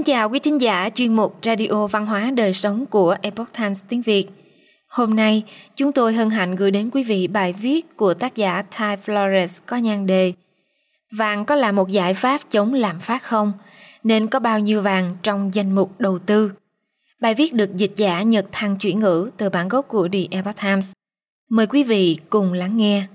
Kính chào quý thính giả chuyên mục Radio Văn hóa Đời Sống của Epoch Times tiếng Việt. Hôm nay, chúng tôi hân hạnh gửi đến quý vị bài viết của tác giả Ty Flores có nhan đề Vàng có là một giải pháp chống lạm phát không? Nên có bao nhiêu vàng trong danh mục đầu tư? Bài viết được dịch giả Nhật Thăng chuyển ngữ từ bản gốc của The Epoch Times. Mời quý vị cùng lắng nghe.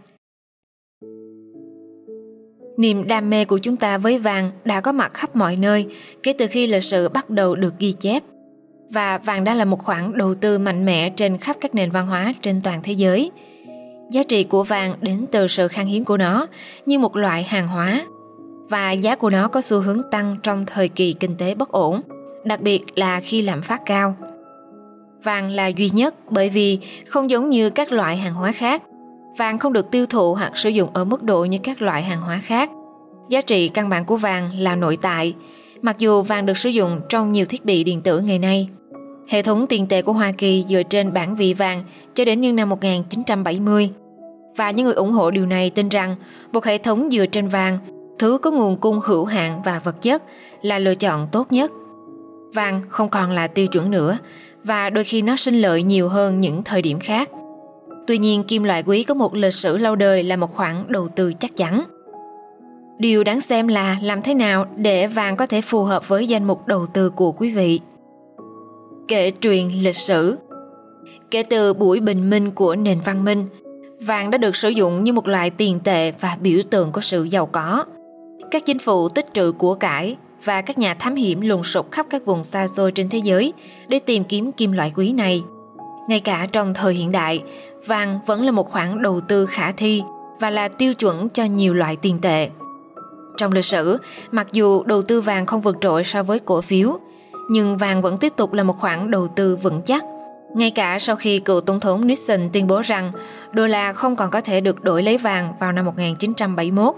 Niềm đam mê của chúng ta với vàng đã có mặt khắp mọi nơi kể từ khi lịch sử bắt đầu được ghi chép. Và vàng đã là một khoản đầu tư mạnh mẽ trên khắp các nền văn hóa trên toàn thế giới. Giá trị của vàng đến từ sự khan hiếm của nó như một loại hàng hóa và giá của nó có xu hướng tăng trong thời kỳ kinh tế bất ổn, đặc biệt là khi lạm phát cao. Vàng là duy nhất bởi vì không giống như các loại hàng hóa khác Vàng không được tiêu thụ hoặc sử dụng ở mức độ như các loại hàng hóa khác. Giá trị căn bản của vàng là nội tại, mặc dù vàng được sử dụng trong nhiều thiết bị điện tử ngày nay. Hệ thống tiền tệ của Hoa Kỳ dựa trên bản vị vàng cho đến những năm 1970. Và những người ủng hộ điều này tin rằng một hệ thống dựa trên vàng, thứ có nguồn cung hữu hạn và vật chất là lựa chọn tốt nhất. Vàng không còn là tiêu chuẩn nữa và đôi khi nó sinh lợi nhiều hơn những thời điểm khác – Tuy nhiên kim loại quý có một lịch sử lâu đời là một khoản đầu tư chắc chắn. Điều đáng xem là làm thế nào để vàng có thể phù hợp với danh mục đầu tư của quý vị. Kể truyền lịch sử Kể từ buổi bình minh của nền văn minh, vàng đã được sử dụng như một loại tiền tệ và biểu tượng của sự giàu có. Các chính phủ tích trữ của cải và các nhà thám hiểm lùng sục khắp các vùng xa xôi trên thế giới để tìm kiếm kim loại quý này. Ngay cả trong thời hiện đại, vàng vẫn là một khoản đầu tư khả thi và là tiêu chuẩn cho nhiều loại tiền tệ. Trong lịch sử, mặc dù đầu tư vàng không vượt trội so với cổ phiếu, nhưng vàng vẫn tiếp tục là một khoản đầu tư vững chắc. Ngay cả sau khi cựu tổng thống Nixon tuyên bố rằng đô la không còn có thể được đổi lấy vàng vào năm 1971.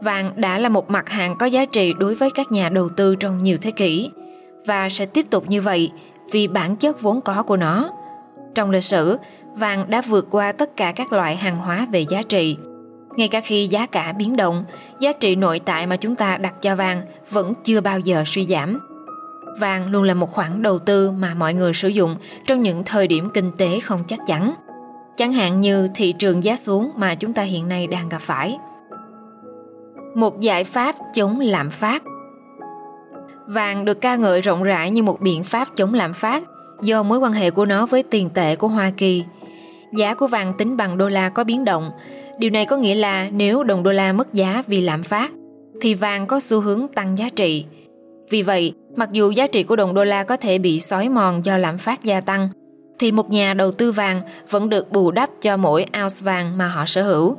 Vàng đã là một mặt hàng có giá trị đối với các nhà đầu tư trong nhiều thế kỷ và sẽ tiếp tục như vậy vì bản chất vốn có của nó. Trong lịch sử, vàng đã vượt qua tất cả các loại hàng hóa về giá trị. Ngay cả khi giá cả biến động, giá trị nội tại mà chúng ta đặt cho vàng vẫn chưa bao giờ suy giảm. Vàng luôn là một khoản đầu tư mà mọi người sử dụng trong những thời điểm kinh tế không chắc chắn. Chẳng hạn như thị trường giá xuống mà chúng ta hiện nay đang gặp phải. Một giải pháp chống lạm phát Vàng được ca ngợi rộng rãi như một biện pháp chống lạm phát do mối quan hệ của nó với tiền tệ của Hoa Kỳ giá của vàng tính bằng đô la có biến động. Điều này có nghĩa là nếu đồng đô la mất giá vì lạm phát, thì vàng có xu hướng tăng giá trị. Vì vậy, mặc dù giá trị của đồng đô la có thể bị xói mòn do lạm phát gia tăng, thì một nhà đầu tư vàng vẫn được bù đắp cho mỗi ounce vàng mà họ sở hữu.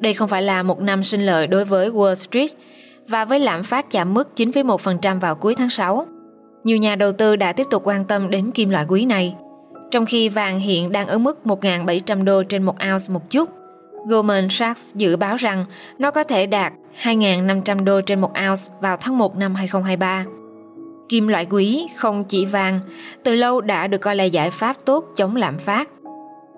Đây không phải là một năm sinh lợi đối với Wall Street và với lạm phát chạm mức 9,1% vào cuối tháng 6. Nhiều nhà đầu tư đã tiếp tục quan tâm đến kim loại quý này – trong khi vàng hiện đang ở mức 1.700 đô trên một ounce một chút. Goldman Sachs dự báo rằng nó có thể đạt 2.500 đô trên một ounce vào tháng 1 năm 2023. Kim loại quý không chỉ vàng, từ lâu đã được coi là giải pháp tốt chống lạm phát.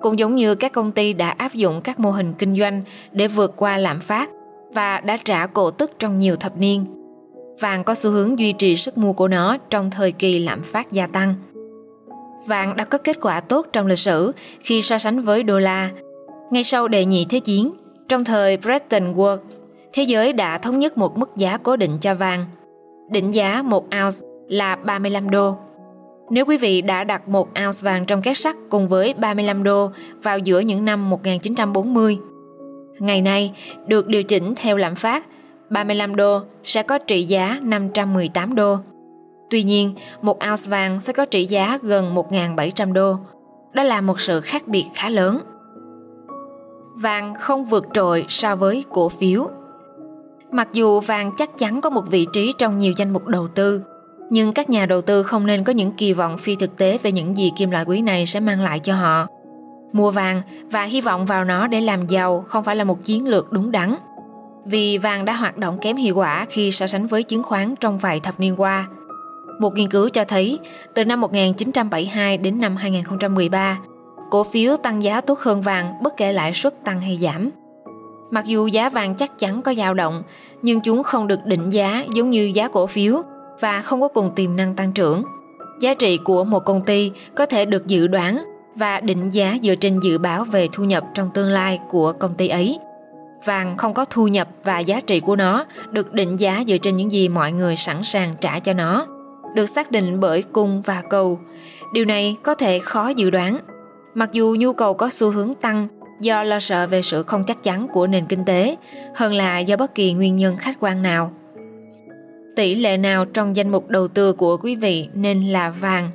Cũng giống như các công ty đã áp dụng các mô hình kinh doanh để vượt qua lạm phát và đã trả cổ tức trong nhiều thập niên. Vàng có xu hướng duy trì sức mua của nó trong thời kỳ lạm phát gia tăng vàng đã có kết quả tốt trong lịch sử khi so sánh với đô la. Ngay sau đệ nhị thế chiến, trong thời Bretton Woods, thế giới đã thống nhất một mức giá cố định cho vàng. Định giá một ounce là 35 đô. Nếu quý vị đã đặt một ounce vàng trong két sắt cùng với 35 đô vào giữa những năm 1940, ngày nay được điều chỉnh theo lạm phát, 35 đô sẽ có trị giá 518 đô. Tuy nhiên, một ounce vàng sẽ có trị giá gần 1.700 đô. Đó là một sự khác biệt khá lớn. Vàng không vượt trội so với cổ phiếu. Mặc dù vàng chắc chắn có một vị trí trong nhiều danh mục đầu tư, nhưng các nhà đầu tư không nên có những kỳ vọng phi thực tế về những gì kim loại quý này sẽ mang lại cho họ. Mua vàng và hy vọng vào nó để làm giàu không phải là một chiến lược đúng đắn. Vì vàng đã hoạt động kém hiệu quả khi so sánh với chứng khoán trong vài thập niên qua – một nghiên cứu cho thấy, từ năm 1972 đến năm 2013, cổ phiếu tăng giá tốt hơn vàng bất kể lãi suất tăng hay giảm. Mặc dù giá vàng chắc chắn có dao động, nhưng chúng không được định giá giống như giá cổ phiếu và không có cùng tiềm năng tăng trưởng. Giá trị của một công ty có thể được dự đoán và định giá dựa trên dự báo về thu nhập trong tương lai của công ty ấy. Vàng không có thu nhập và giá trị của nó được định giá dựa trên những gì mọi người sẵn sàng trả cho nó, được xác định bởi cung và cầu. Điều này có thể khó dự đoán. Mặc dù nhu cầu có xu hướng tăng do lo sợ về sự không chắc chắn của nền kinh tế hơn là do bất kỳ nguyên nhân khách quan nào. Tỷ lệ nào trong danh mục đầu tư của quý vị nên là vàng?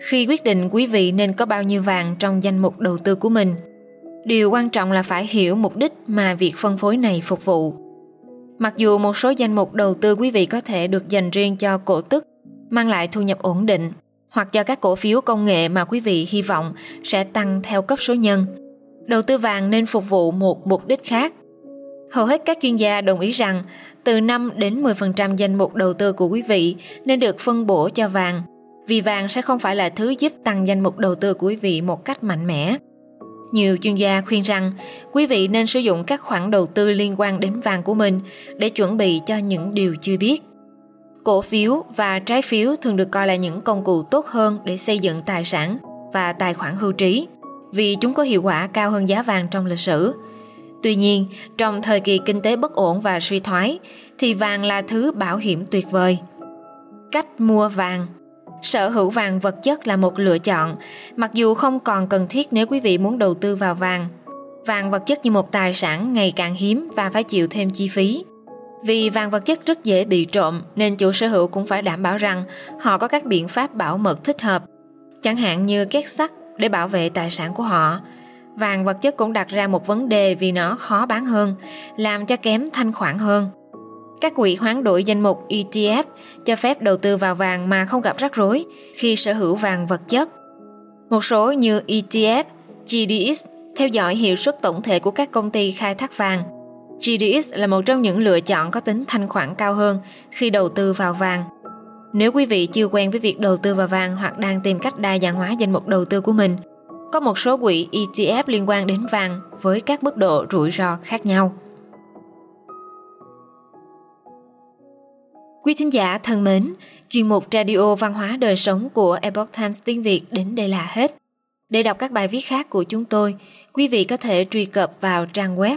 Khi quyết định quý vị nên có bao nhiêu vàng trong danh mục đầu tư của mình, điều quan trọng là phải hiểu mục đích mà việc phân phối này phục vụ. Mặc dù một số danh mục đầu tư quý vị có thể được dành riêng cho cổ tức, mang lại thu nhập ổn định, hoặc cho các cổ phiếu công nghệ mà quý vị hy vọng sẽ tăng theo cấp số nhân – đầu tư vàng nên phục vụ một mục đích khác. Hầu hết các chuyên gia đồng ý rằng từ 5 đến 10% danh mục đầu tư của quý vị nên được phân bổ cho vàng, vì vàng sẽ không phải là thứ giúp tăng danh mục đầu tư của quý vị một cách mạnh mẽ. Nhiều chuyên gia khuyên rằng quý vị nên sử dụng các khoản đầu tư liên quan đến vàng của mình để chuẩn bị cho những điều chưa biết. Cổ phiếu và trái phiếu thường được coi là những công cụ tốt hơn để xây dựng tài sản và tài khoản hưu trí vì chúng có hiệu quả cao hơn giá vàng trong lịch sử. Tuy nhiên, trong thời kỳ kinh tế bất ổn và suy thoái, thì vàng là thứ bảo hiểm tuyệt vời. Cách mua vàng Sở hữu vàng vật chất là một lựa chọn, mặc dù không còn cần thiết nếu quý vị muốn đầu tư vào vàng. Vàng vật chất như một tài sản ngày càng hiếm và phải chịu thêm chi phí. Vì vàng vật chất rất dễ bị trộm nên chủ sở hữu cũng phải đảm bảo rằng họ có các biện pháp bảo mật thích hợp, chẳng hạn như két sắt để bảo vệ tài sản của họ. Vàng vật chất cũng đặt ra một vấn đề vì nó khó bán hơn, làm cho kém thanh khoản hơn. Các quỹ hoán đổi danh mục ETF cho phép đầu tư vào vàng mà không gặp rắc rối khi sở hữu vàng vật chất. Một số như ETF, GDX theo dõi hiệu suất tổng thể của các công ty khai thác vàng. GDX là một trong những lựa chọn có tính thanh khoản cao hơn khi đầu tư vào vàng. Nếu quý vị chưa quen với việc đầu tư vào vàng hoặc đang tìm cách đa dạng hóa danh mục đầu tư của mình, có một số quỹ ETF liên quan đến vàng với các mức độ rủi ro khác nhau. Quý thính giả thân mến, chuyên mục Radio Văn hóa Đời Sống của Epoch Times tiếng Việt đến đây là hết. Để đọc các bài viết khác của chúng tôi, quý vị có thể truy cập vào trang web